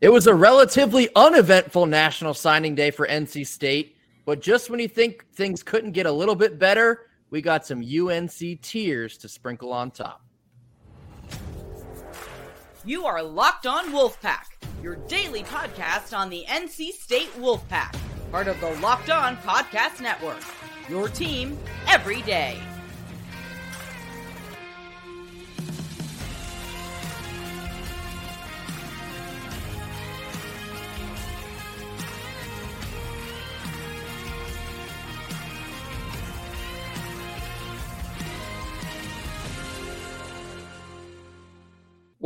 It was a relatively uneventful National Signing Day for NC State, but just when you think things couldn't get a little bit better, we got some UNC tears to sprinkle on top. You are Locked On Wolfpack, your daily podcast on the NC State Wolfpack, part of the Locked On Podcast Network. Your team every day.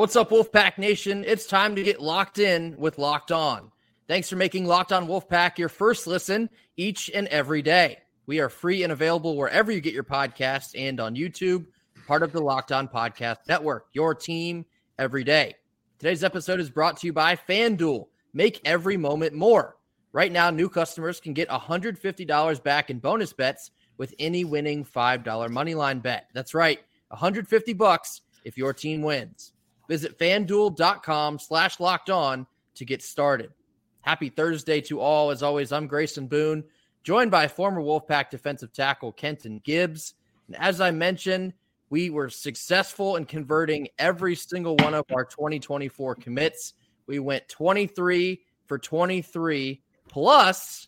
What's up, Wolfpack Nation? It's time to get locked in with Locked On. Thanks for making Locked On Wolfpack your first listen each and every day. We are free and available wherever you get your podcasts and on YouTube, part of the Locked On Podcast Network, your team every day. Today's episode is brought to you by FanDuel. Make every moment more. Right now, new customers can get $150 back in bonus bets with any winning $5 moneyline bet. That's right, 150 bucks if your team wins. Visit fanduel.com slash locked on to get started. Happy Thursday to all. As always, I'm Grayson Boone, joined by former Wolfpack defensive tackle Kenton Gibbs. And as I mentioned, we were successful in converting every single one of our 2024 commits. We went 23 for 23 plus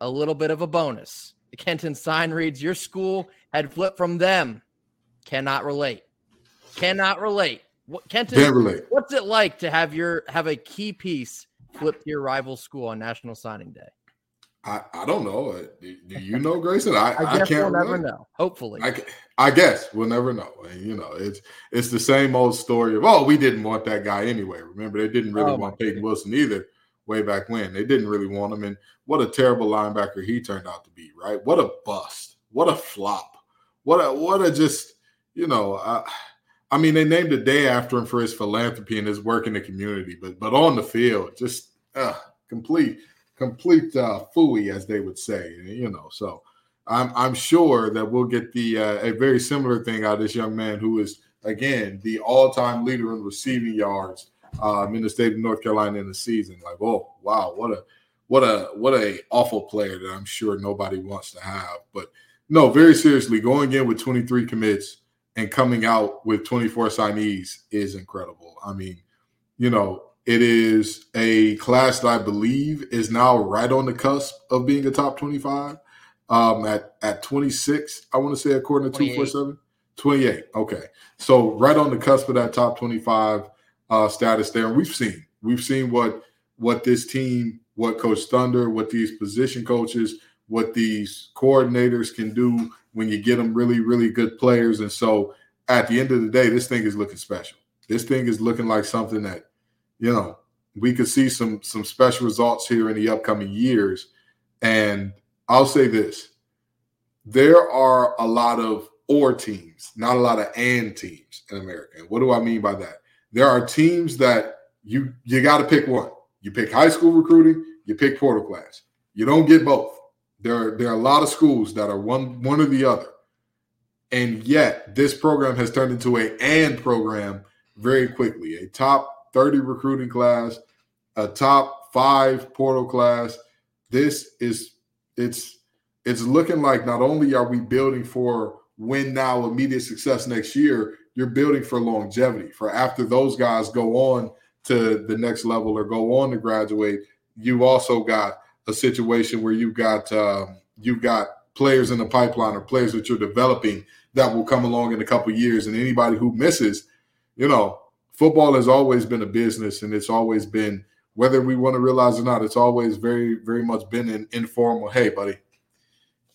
a little bit of a bonus. The Kenton sign reads Your school had flipped from them. Cannot relate. Cannot relate. What, Kenton, Can't relate. what's it like to have your have a key piece flip to your rival school on National Signing Day? I, I don't know. Uh, Do, do you know, Grayson? I, I I, guess can't we'll never know. Hopefully, I, I guess we'll never know. And, you know, it's it's the same old story of oh, we didn't want that guy anyway. Remember, they didn't really Oh, want Peyton Wilson either way back when. They didn't really want him, and what a terrible linebacker he turned out to be. Right? What a bust. What a flop. What a what a just you know. Uh, I mean, they named a day after him for his philanthropy and his work in the community, but but on the field, just uh, complete complete uh, fooey, as they would say. You know, so. I'm I'm sure that we'll get the uh, a very similar thing out of this young man who is again the all-time leader in receiving yards um, in the state of North Carolina in the season. Like, oh wow, what a what a what a awful player that I'm sure nobody wants to have. But no, very seriously, going in with 23 commits and coming out with 24 signees is incredible. I mean, you know, it is a class that I believe is now right on the cusp of being a top 25 um, at at 26. I want to say according to 28. 247, 28. Okay, so right on the cusp of that top 25 uh, status there. And we've seen we've seen what what this team, what Coach Thunder, what these position coaches, what these coordinators can do when you get them really really good players. And so at the end of the day, this thing is looking special. This thing is looking like something that you know we could see some some special results here in the upcoming years. And I'll say this: there are a lot of or teams, not a lot of and teams in America. What do I mean by that? There are teams that you you got to pick one. You pick high school recruiting, you pick portal class. You don't get both. There, are, there are a lot of schools that are one one or the other. And yet this program has turned into a and program very quickly. A top 30 recruiting class, a top five portal class. This is it's it's looking like not only are we building for win now immediate success next year, you're building for longevity. For after those guys go on to the next level or go on to graduate, you've also got a situation where you've got um, you've got players in the pipeline or players that you're developing that will come along in a couple years. And anybody who misses, you know, football has always been a business, and it's always been whether we want to realize or not, it's always very, very much been an informal. Hey, buddy,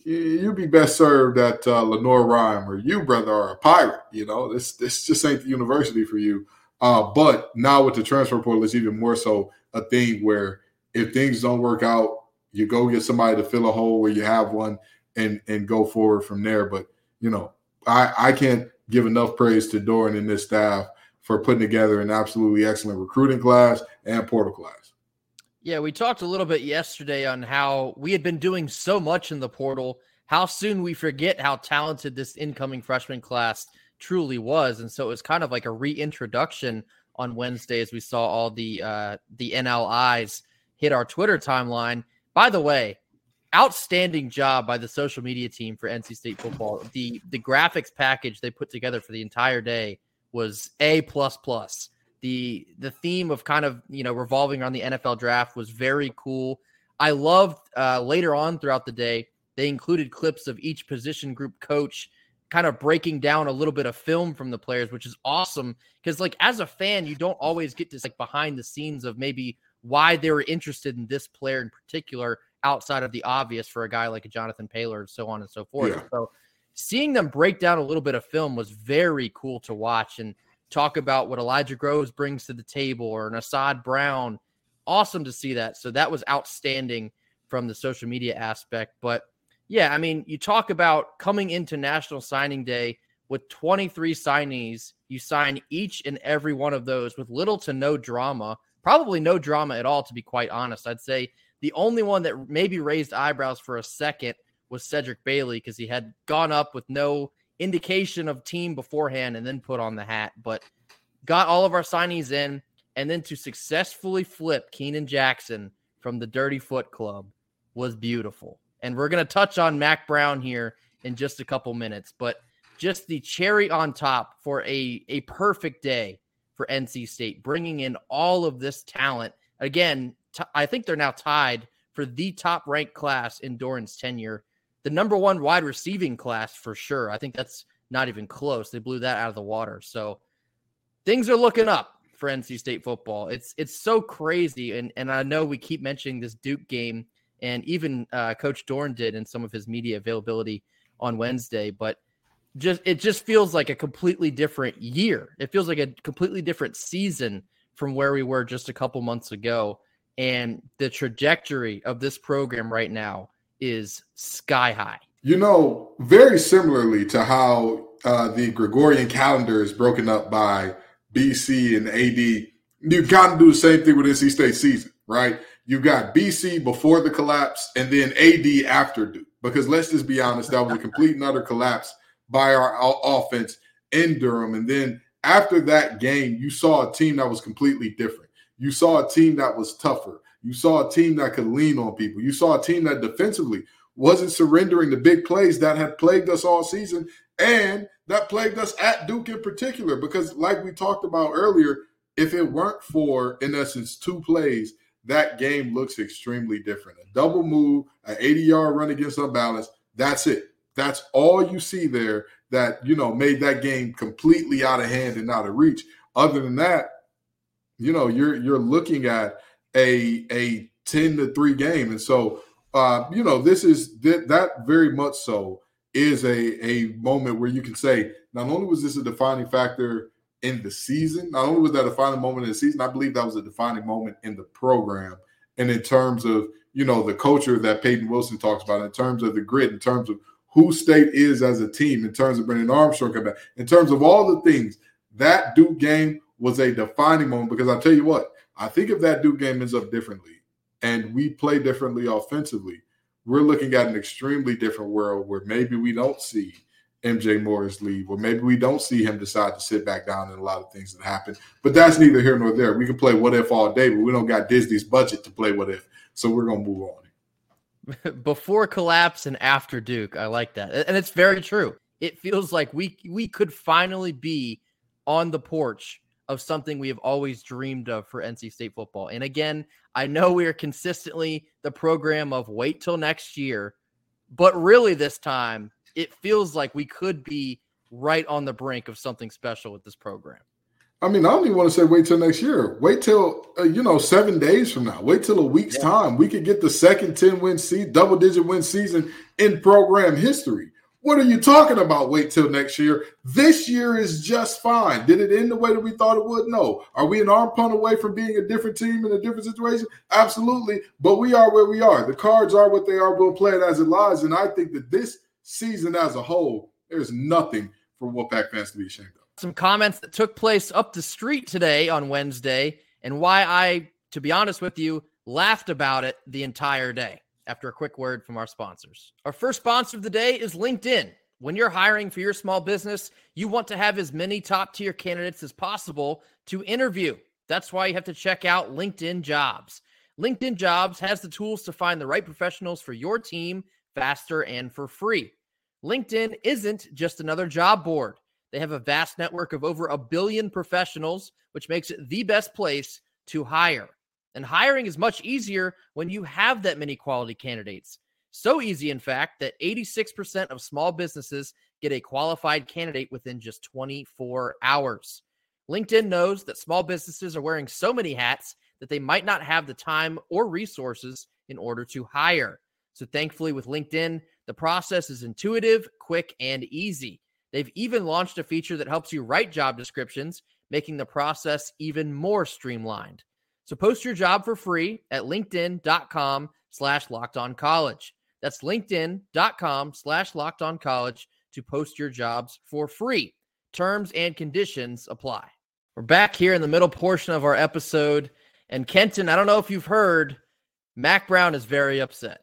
you- you'd be best served at uh, Lenoir-Rhyne, or you, brother, are a pirate. You know, this this just ain't the university for you. Uh, but now with the transfer portal, it's even more so a thing where if things don't work out, you go get somebody to fill a hole where you have one, and and go forward from there. But you know, I I can't give enough praise to Doeren and this staff for putting together an absolutely excellent recruiting class and portal class. Yeah, we talked a little bit yesterday on how we had been doing so much in the portal, how soon we forget how talented this incoming freshman class truly was. And so it was kind of like a reintroduction on Wednesday as we saw all the uh, the NLIs hit our Twitter timeline. By the way, outstanding job by the social media team for NC State football. The the graphics package they put together for the entire day was a plus plus. The the theme of kind of you know revolving around the NFL draft was very cool. I loved uh, later on throughout the day they included clips of each position group coach kind of breaking down a little bit of film from the players, which is awesome. Because like as a fan, you don't always get to like behind the scenes of maybe why they were interested in this player in particular outside of the obvious for a guy like a Jonathan Paylor and so on and so forth. Yeah. So seeing them break down a little bit of film was very cool to watch and talk about what Elijah Groves brings to the table or an Assad Brown. Awesome to see that. So that was outstanding from the social media aspect. But yeah, I mean, you talk about coming into National Signing Day with 23 signees. You sign each and every one of those with little to no drama, probably no drama at all, to be quite honest. I'd say the only one that maybe raised eyebrows for a second was Cedric Bailey because he had gone up with no indication of team beforehand and then put on the hat, but got all of our signees in. And then to successfully flip Keenan Jackson from the Dirty Foot Club was beautiful. And we're going to touch on Mack Brown here in just a couple minutes, but just the cherry on top for a, a perfect day for NC State, bringing in all of this talent. Again, t- I think they're now tied for the top ranked class in Doeren's tenure, the number one wide receiving class for sure. I think that's not even close. They blew that out of the water. So things are looking up for NC State football. It's it's so crazy, and and I know we keep mentioning this Duke game and even uh, Coach Doeren did in some of his media availability on Wednesday. But just it just feels like a completely different year. It feels like a completely different season from where we were just a couple months ago. And the trajectory of this program right now is sky high. You know, very similarly to how uh, the Gregorian calendar is broken up by BC and AD, you've got to do the same thing with NC State season, right? You've got BC before the collapse and then AD after Duke. Because let's just be honest, that was a complete and utter collapse by our offense in Durham. And then after that game, you saw a team that was completely different. You saw a team that was tougher. You saw a team that could lean on people. You saw a team that defensively wasn't surrendering the big plays that had plagued us all season and that plagued us at Duke in particular. Because, like we talked about earlier, if it weren't for, in essence, two plays that game looks extremely different. A double move, an 80 yard run against unbalanced. That's it. That's all you see there that, you know, made that game completely out of hand and out of reach. Other than that, you know, you're you're looking at a a 10 to 3 game. And so uh, you know, this is that, that very much so is a a moment where you can say not only was this a defining factor in the season. Not only was that a defining moment in the season, I believe that was a defining moment in the program. And in terms of, you know, the culture that Peyton Wilson talks about, in terms of the grit, in terms of who state is as a team, in terms of Brennan Armstrong coming back, in terms of all the things, that Duke game was a defining moment because I tell you what, I think if that Duke game ends up differently and we play differently offensively, we're looking at an extremely different world where maybe we don't see MJ Morris leave, or maybe we don't see him decide to sit back down and a lot of things that happen. But that's neither here nor there. We can play what if all day, but we don't got Disney's budget to play what if. So we're gonna move on. Before collapse and after Duke, I like that, and it's very true. It feels like we we could finally be on the porch of something we have always dreamed of for NC State football. And again, I know we are consistently the program of wait till next year, but really this time it feels like we could be right on the brink of something special with this program. I mean, I don't even want to say wait till next year. Wait till uh, you know seven days from now. Wait till a week's yeah. time. We could get the second ten win season, double digit win season in program history. What are you talking about? Wait till next year. This year is just fine. Did it end the way that we thought it would? No. Are we an arm punt away from being a different team in a different situation? Absolutely. But we are where we are. The cards are what they are. We'll play it as it lies. And I think that this season as a whole, there's nothing for Wolfpack fans to be ashamed of. Some comments that took place up the street today on Wednesday, and why I, to be honest with you, laughed about it the entire day after a quick word from our sponsors. Our first sponsor of the day is LinkedIn. When you're hiring for your small business, you want to have as many top tier candidates as possible to interview. That's why you have to check out LinkedIn Jobs. LinkedIn Jobs has the tools to find the right professionals for your team faster and for free. LinkedIn isn't just another job board. They have a vast network of over a billion professionals, which makes it the best place to hire. And hiring is much easier when you have that many quality candidates. So easy, in fact, that 86% of small businesses get a qualified candidate within just 24 hours. LinkedIn knows that small businesses are wearing so many hats that they might not have the time or resources in order to hire. So, thankfully, with LinkedIn, the process is intuitive, quick, and easy. They've even launched a feature that helps you write job descriptions, making the process even more streamlined. So post your job for free at linkedin.com slash locked on college. That's linkedin.com slash locked on college to post your jobs for free. Terms and conditions apply. We're back here in the middle portion of our episode. And Kenton, I don't know if you've heard, Mack Brown is very upset.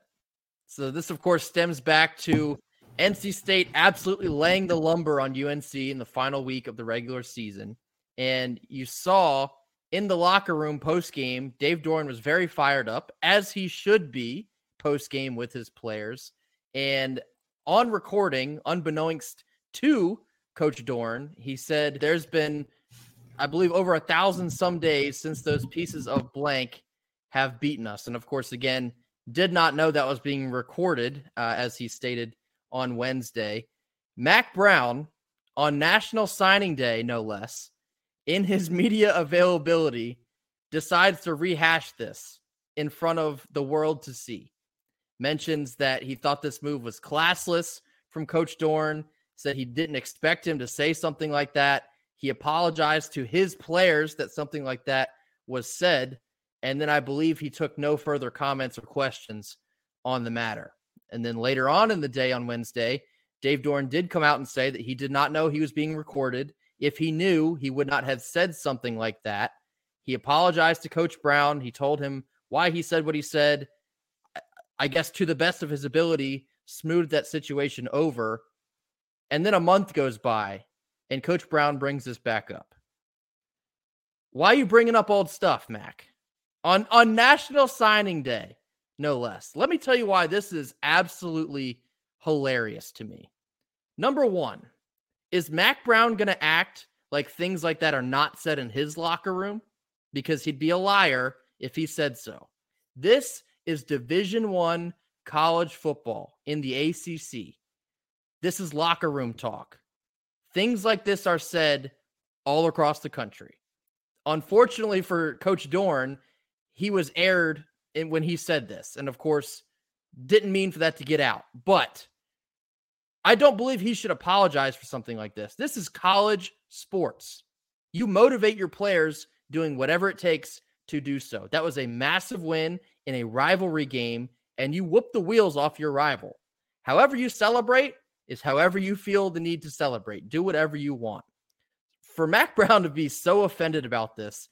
So this, of course, stems back to NC State absolutely laying the lumber on UNC in the final week of the regular season. And you saw in the locker room post game, Dave Doeren was very fired up, as he should be post game with his players. And on recording, unbeknownst to Coach Doeren, he said there's been, I believe, over a thousand some days since those pieces of blank have beaten us. And of course, again, did not know that was being recorded, uh, as he stated on Wednesday. Mack Brown on National Signing Day, no less, in his media availability, decides to rehash this in front of the world to see. Mentions that he thought this move was classless from Coach Doeren, said he didn't expect him to say something like that. He apologized to his players that something like that was said. And then I believe he took no further comments or questions on the matter. And then later on in the day on Wednesday, Dave Doeren did come out and say that he did not know he was being recorded. If he knew, he would not have said something like that. He apologized to Coach Brown. He told him why he said what he said. I guess to the best of his ability, smoothed that situation over. And then a month goes by, and Coach Brown brings this back up. Why are you bringing up old stuff, Mack? On on National Signing Day, no less. Let me tell you why this is absolutely hilarious to me. Number one, is Mack Brown going to act like things like that are not said in his locker room? Because he'd be a liar if he said so. This is Division One college football in the ACC. This is locker room talk. Things like this are said all across the country. Unfortunately for Coach Doeren, he was aired in, when he said this. And of course, didn't mean for that to get out. But I don't believe he should apologize for something like this. This is college sports. You motivate your players doing whatever it takes to do so. That was a massive win in a rivalry game, and you whoop the wheels off your rival. However, you celebrate is however you feel the need to celebrate. Do whatever you want. For Mack Brown to be so offended about this,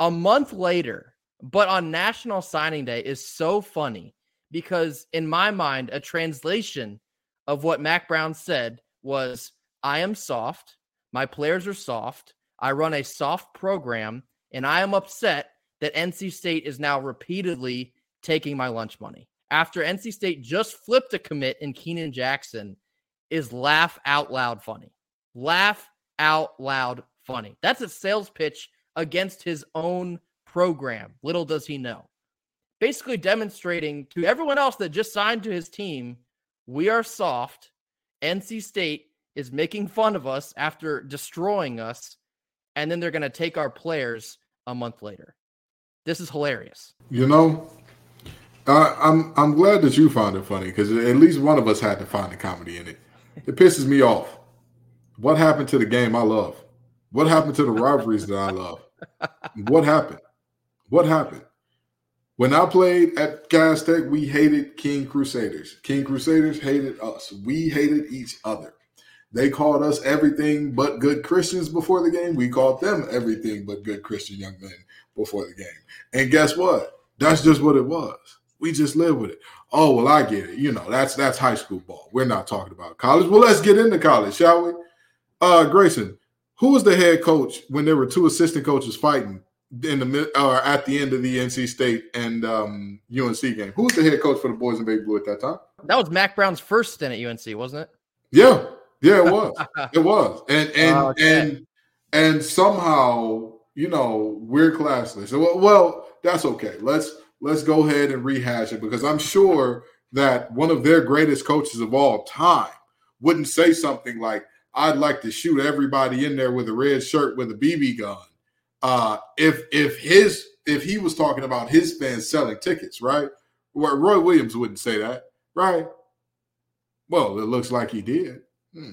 a month later, but on National Signing Day is so funny because, in my mind, a translation of what Mack Brown said was I am soft. My players are soft. I run a soft program, and I am upset that NC State is now repeatedly taking my lunch money. After NC State just flipped a commit in Keenan Jackson, is laugh out loud funny. Laugh out loud funny. That's a sales pitch against his own program. Little does he know. Basically, demonstrating to everyone else that just signed to his team, we are soft. NC State is making fun of us after destroying us, and then they're going to take our players a month later. This is hilarious. You know, I'm I'm glad that you found it funny because at least one of us had to find the comedy in it. It pisses me off. What happened to the game I love? What happened to the rivalries that I love? What happened? What happened? When I played at Cass Tech, we hated King Crusaders. King Crusaders hated us. We hated each other. They called us everything but good Christians before the game. We called them everything but good Christian young men before the game. And guess what? That's just what it was. We just live with it. Oh well, I get it. You know, that's that's high school ball. We're not talking about college. Well, let's get into college, shall we? Uh, Grayson, who was the head coach when there were two assistant coaches fighting in the or at the end of the NC State and um, UNC game? Who was the head coach for the boys in baby blue at that time? That was Mack Brown's first stint at UNC, wasn't it? Yeah, yeah, it was. it was, and and Oh, and and somehow you know we're classless. Well, well, that's okay. Let's let's go ahead and rehash it because I'm sure that one of their greatest coaches of all time wouldn't say something like, "I'd like to shoot everybody in there with a red shirt with a BB gun." Uh, if if his if he was talking about his fans selling tickets, right? Well, Roy Williams wouldn't say that, right? Well, it looks like he did. Hmm.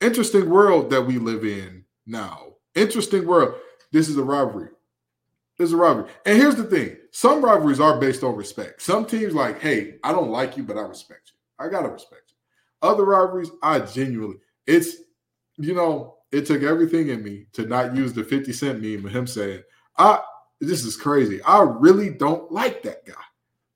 Interesting world that we live in now. Interesting world. This is a rivalry. This is a rivalry. And here's the thing some rivalries are based on respect. Some teams, like, hey, I don't like you, but I respect you. I got to respect you. Other rivalries, I genuinely, it's, you know, it took everything in me to not use the 50 Cent meme of him saying, I, this is crazy. I really don't like that guy.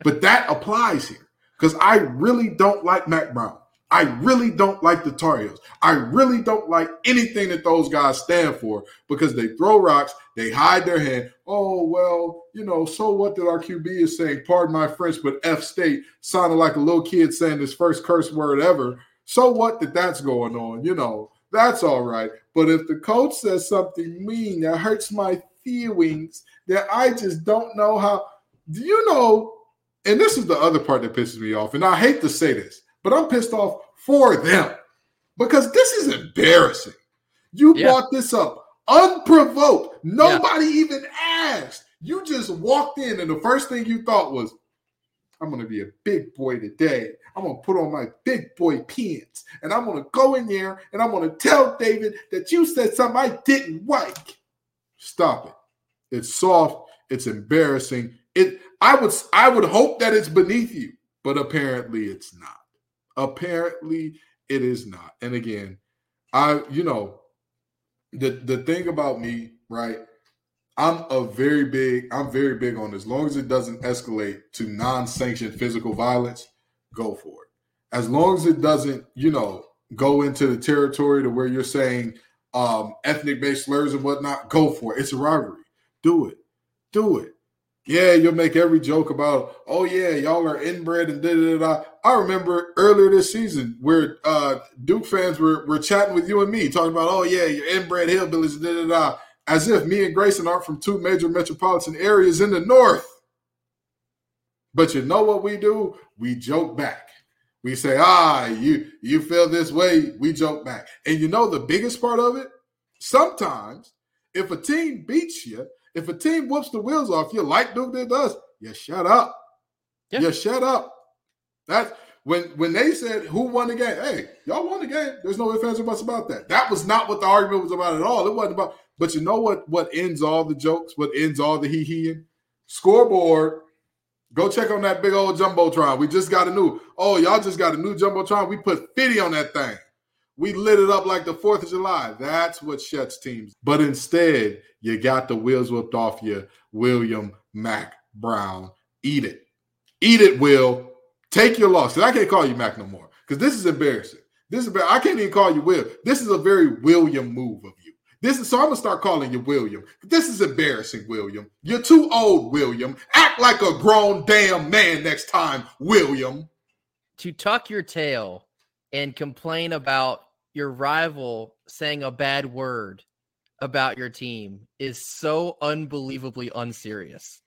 But that applies here because I really don't like Mack Brown. I really don't like the Tar Heels. I really don't like anything that those guys stand for because they throw rocks, they hide their hand. Oh, well, you know, so what that our QB is saying, pardon my French, but F State sounded like a little kid saying his first curse word ever. So what that that's going on, you know, that's all right. But if the coach says something mean that hurts my feelings, that I just don't know how, do you know? And this is the other part that pisses me off. And I hate to say this, but I'm pissed off for them because this is embarrassing. You Yeah. brought this up unprovoked. Nobody even asked. You just walked in, and the first thing you thought was, I'm going to be a big boy today. I'm going to put on my big boy pants, and I'm going to go in there and I'm going to tell David that you said something I didn't like. Stop it. It's soft. It's embarrassing. It. I would. I would hope that it's beneath you, but apparently it's not. Apparently it is not. And again, I. You know, the the thing about me, right? I'm a very big. I'm very big on as long as it doesn't escalate to non-sanctioned physical violence, go for it. As long as it doesn't, you know, go into the territory to where you're saying um, ethnic-based slurs and whatnot, go for it. It's a rivalry. Do it. Do it. Yeah, you'll make every joke about, oh yeah, y'all are inbred and da da da. I remember earlier this season where uh, Duke fans were were chatting with you and me, talking about, oh yeah, you're inbred hillbillies, da da da, as if me and Grayson aren't from two major metropolitan areas in the north. But you know what we do? We joke back. We say, ah, you you feel this way, we joke back. And you know the biggest part of it? Sometimes if a team beats you, if a team whoops the wheels off you like Duke did us, you shut up. Yeah. You shut up. That's when when they said who won the game. Hey, y'all won the game. There's no ifs, ands, or buts about that. That was not what the argument was about at all. It wasn't about. But you know what? What ends all the jokes? What ends all the hee heeing? Scoreboard. Go check on that big old jumbotron. We just got a new. Oh, y'all just got a new jumbotron. We put 50 on that thing. We lit it up like the 4th of July. That's what shuts teams. But instead, you got the wheels whipped off you, William Mack Brown. Eat it. Eat it, Will. Take your loss. 'Cause I can't call you Mack no more. Because this is embarrassing. This is I can't even call you Will. This is a very William move of you. This is so I'm gonna start calling you William. This is embarrassing, William. You're too old, William. Act like a grown damn man next time, William. to tuck your tail and complain about your rival saying a bad word about your team is so unbelievably unserious.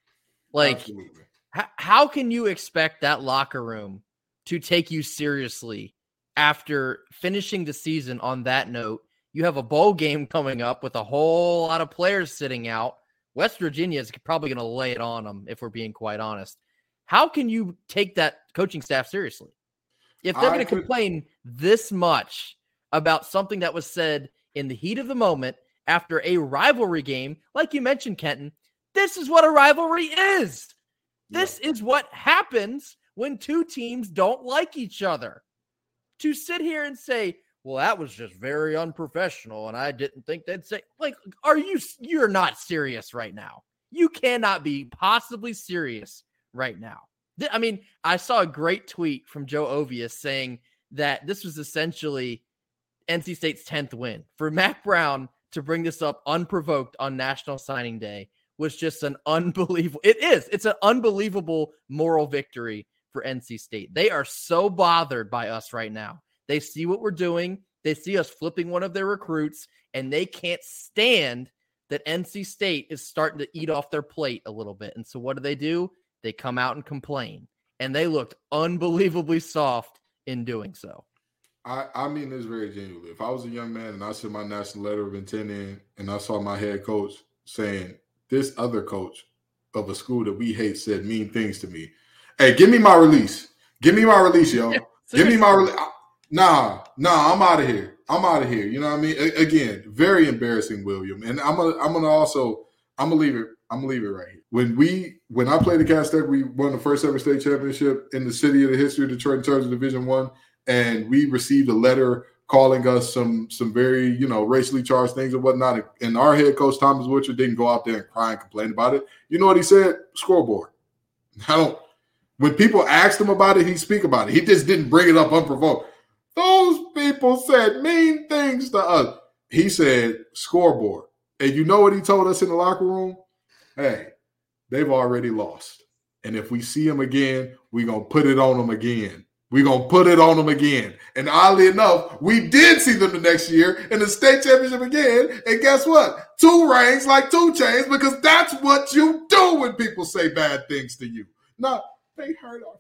Like, h- how can you expect that locker room to take you seriously after finishing the season on that note? You have a bowl game coming up with a whole lot of players sitting out. West Virginia is probably going to lay it on them, if we're being quite honest. How can you take that coaching staff seriously? If they're going to complain this much about something that was said in the heat of the moment after a rivalry game, like you mentioned, Kenton, this is what a rivalry is. This is what happens when two teams don't like each other. To sit here and say, well, that was just very unprofessional, and I didn't think they'd say, like, are you, you're not serious right now. You cannot be possibly serious right now. I mean, I saw a great tweet from Joe Ovies saying that this was essentially NC State's 10th win. For Mack Brown to bring this up unprovoked on National Signing Day was just an unbelievable. It is. It's an unbelievable moral victory for NC State. They are so bothered by us right now. They see what we're doing. They see us flipping one of their recruits, and they can't stand that NC State is starting to eat off their plate a little bit. And so, what do they do? They come out and complain, and they looked unbelievably soft in doing so. I, I mean this very genuinely. If I was a young man and I sent my national letter of intent in and I saw my head coach saying this other coach of a school that we hate said mean things to me, hey, give me my release. Give me my release, yo. Yeah, give me my release. Nah, nah, I'm out of here. I'm out of here. You know what I mean? A- again, very embarrassing, William. And I'm gonna I'm gonna also I'm gonna leave it. I'm gonna leave it right here. When we when I played the Cass Tech, we won the first ever state championship in the city of the history of Detroit in terms of Division One, and we received a letter calling us some some very you know racially charged things and whatnot. And our head coach Thomas Wilcher didn't go out there and cry and complain about it. You know what he said? Scoreboard. I don't. When people asked him about it, he speak about it. He just didn't bring it up unprovoked. Those people said mean things to us. He said scoreboard. And you know what he told us in the locker room? Hey, they've already lost. And if we see them again, we're going to put it on them again. We're going to put it on them again. And oddly enough, we did see them the next year in the state championship again. And guess what? Two rings like two chains because that's what you do when people say bad things to you. Now, they hurt our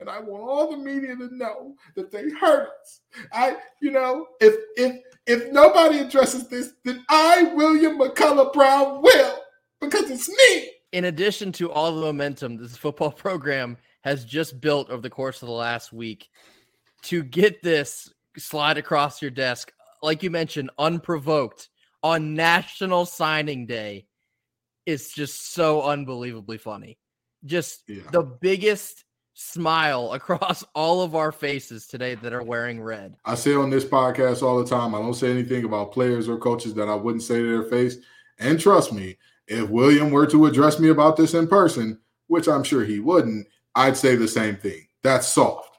and I want all the media to know that they hurt us. I, you know, if if if nobody addresses this, then I, William McCullough Brown, will because it's me. In addition to all the momentum this football program has just built over the course of the last week, to get this slide across your desk, like you mentioned, unprovoked on National Signing Day, is just so unbelievably funny. Just yeah. the biggest smile across all of our faces today that are wearing red. I say on this podcast all the time, I don't say anything about players or coaches that I wouldn't say to their face. And trust me, if William were to address me about this in person, which I'm sure he wouldn't, I'd say the same thing. That's soft.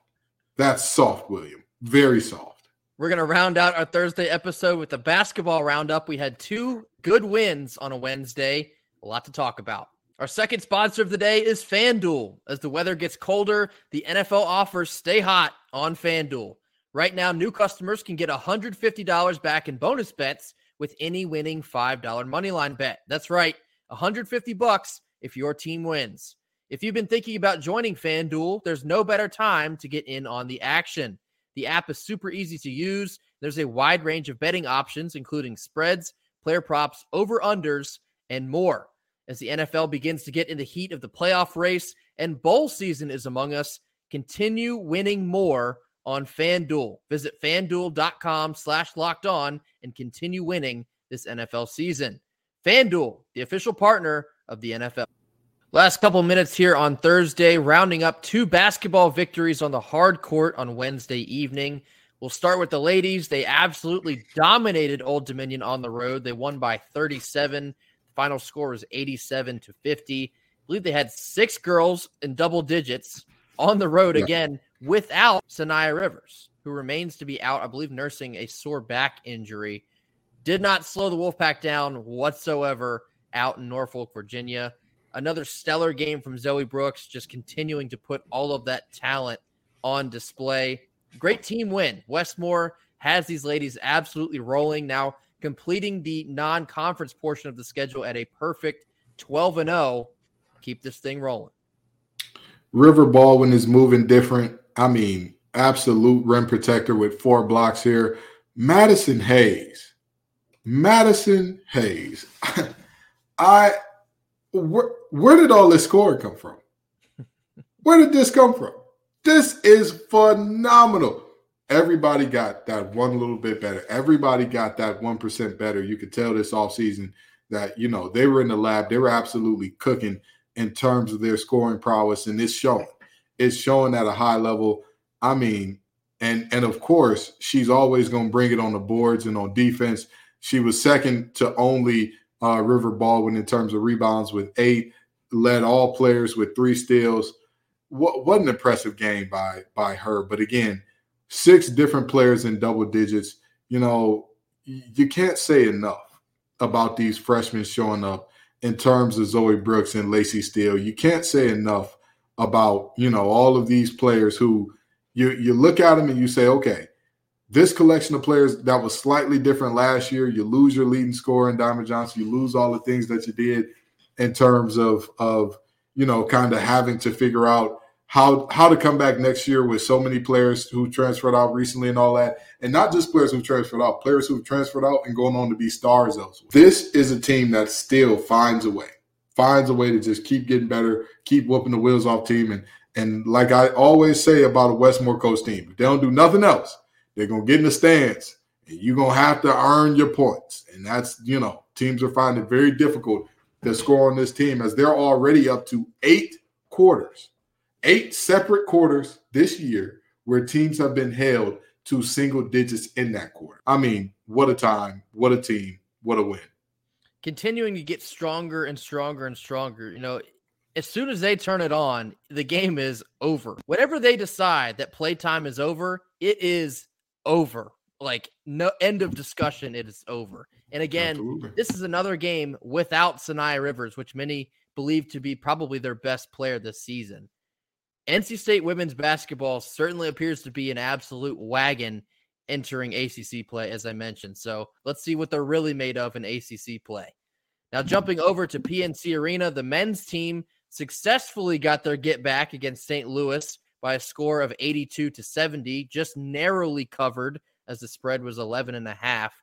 That's soft, William. Very soft. We're going to round out our Thursday episode with the basketball roundup. We had two good wins on a Wednesday. A lot to talk about. Our second sponsor of the day is FanDuel. As the weather gets colder, the NFL offers stay hot on FanDuel. Right now, new customers can get $150 back in bonus bets with any winning $5 moneyline bet. That's right, 150 bucks if your team wins. If you've been thinking about joining FanDuel, there's no better time to get in on the action. The app is super easy to use. There's a wide range of betting options, including spreads, player props, over unders, and more as the NFL begins to get in the heat of the playoff race and bowl season is among us. Continue winning more on FanDuel. Visit fanduel.com slash locked on and continue winning this NFL season. FanDuel, the official partner of the NFL. Last couple minutes here on Thursday, rounding up two basketball victories on the hard court on Wednesday evening. We'll start with the ladies. They absolutely dominated Old Dominion on the road. They won by 37 Final score was 87 to 50. I believe they had six girls in double digits on the road yeah. again without Saniya Rivers, who remains to be out, I believe, nursing a sore back injury. Did not slow the Wolfpack down whatsoever out in Norfolk, Virginia. Another stellar game from Zoe Brooks, just continuing to put all of that talent on display. Great team win. Wes Moore has these ladies absolutely rolling. Now, completing the non-conference portion of the schedule at a perfect 12 and 0 keep this thing rolling. River baldwin is moving different. I mean absolute rim protector with four blocks here. Madison hayes. Madison hayes. I where, where did all this scoring come from? Where did this come from? This is phenomenal everybody got that one little bit better. Everybody got that 1% better. You could tell this off season that, you know, they were in the lab. They were absolutely cooking in terms of their scoring prowess. And it's showing. It's showing at a high level. I mean, and and of course, she's always going to bring it on the boards and on defense. She was second to only uh, River Baldwin in terms of rebounds with eight, led all players with three steals. what, what an impressive game by by her. But again, six different players in double digits. You know, you can't say enough about these freshmen showing up in terms of Zoe Brooks and Lacey Steele. You can't say enough about you know all of these players who you you look at them and you say, okay, this collection of players that was slightly different last year. You lose your leading scorer in Diamond Johnson. You lose all the things that you did in terms of of you know kind of having to figure out how how to come back next year with so many players who transferred out recently and all that, and not just players who transferred out, players who've transferred out and going on to be stars elsewhere. This is a team that still finds a way, finds a way to just keep getting better, keep whooping the wheels off team, and and like I always say about a Wes Moore Coast team, if they don't do nothing else, they're gonna get in the stands, and you're gonna have to earn your points, and that's you know teams are finding it very difficult to score on this team as they're already up to eight quarters eight separate quarters this year where teams have been held to single digits in that quarter. I mean, what a time, what a team, what a win. Continuing to get stronger and stronger and stronger. You know, as soon as they turn it on, the game is over. Whenever they decide that playtime is over, it is over. Like no end of discussion, it is over. And again, Absolutely. this is another game without Saniya Rivers, which many believe to be probably their best player this season. NC State women's basketball certainly appears to be an absolute wagon entering ACC play, as I mentioned. So let's see what they're really made of in ACC play. Now, jumping over to PNC Arena, the men's team successfully got their get back against St. Louis by a score of 82 to 70, just narrowly covered as the spread was 11 and a half.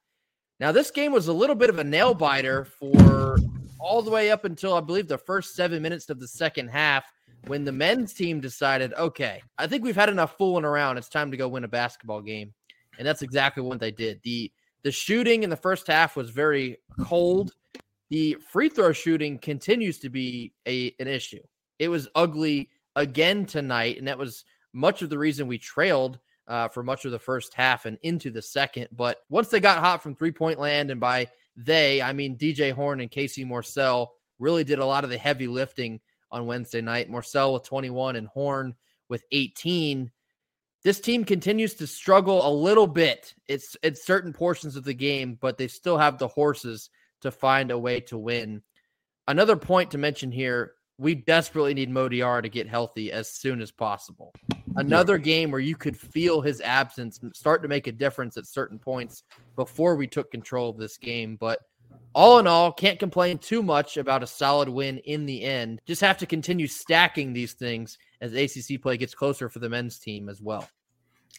Now, this game was a little bit of a nail biter for all the way up until I believe the first seven minutes of the second half when the men's team decided, okay, I think we've had enough fooling around. It's time to go win a basketball game. And that's exactly what they did. The the shooting in the first half was very cold. The free throw shooting continues to be a an issue. It was ugly again tonight, and that was much of the reason we trailed uh, for much of the first half and into the second. But once they got hot from three point land, and by they, I mean DJ Horn and Casey Morsell, really did a lot of the heavy lifting on Wednesday night. Morsell with 21 and Horn with 18. This team continues to struggle a little bit. It's it's certain portions of the game, but they still have the horses to find a way to win. Another point to mention here, we desperately need Mo Diarra to get healthy as soon as possible. Another game where you could feel his absence start to make a difference at certain points before we took control of this game, but all in all, can't complain too much about a solid win in the end. Just have to continue stacking these things as ACC play gets closer for the men's team as well.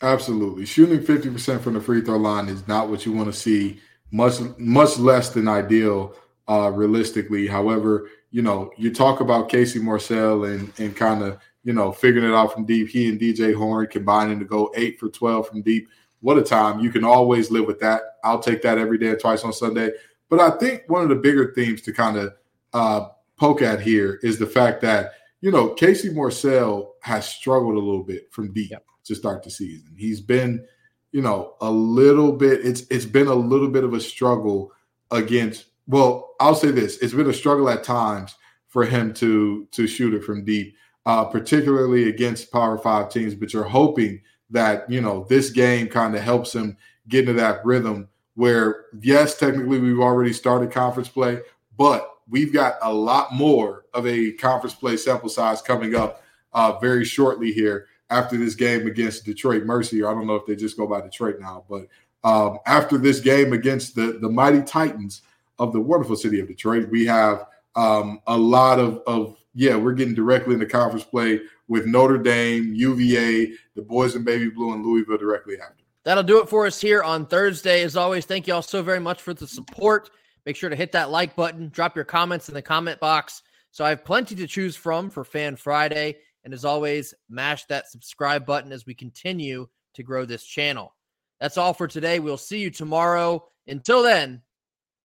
Absolutely. Shooting 50% from the free throw line is not what you want to see, much much less than ideal uh, realistically. However, you know, you talk about Casey Morsell and and kind of, you know, figuring it out from deep. He and DJ Horn combining to go 8 for 12 from deep. What a time. You can always live with that. I'll take that every day twice on Sunday. But I think one of the bigger themes to kind of uh, poke at here is the fact that, you know, Casey Morsell has struggled a little bit from deep yep. to start the season. He's been, you know, a little bit, it's it's been a little bit of a struggle against, well, I'll say this, it's been a struggle at times for him to to shoot it from deep, uh, particularly against power five teams, but you're hoping that, you know, this game kind of helps him get into that rhythm where yes, technically we've already started conference play, but we've got a lot more of a conference play sample size coming up uh, very shortly here after this game against Detroit Mercy. I don't know if they just go by Detroit now, but um, after this game against the the mighty Titans of the wonderful city of Detroit, we have um, a lot of of yeah, we're getting directly into conference play with Notre Dame, UVA, the boys in baby blue, and Louisville directly after. That'll do it for us here on Thursday. As always, thank you all so very much for the support. Make sure to hit that like button, drop your comments in the comment box. So I have plenty to choose from for Fan Friday. And as always, mash that subscribe button as we continue to grow this channel. That's all for today. We'll see you tomorrow. Until then,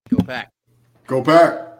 go pack. Go pack.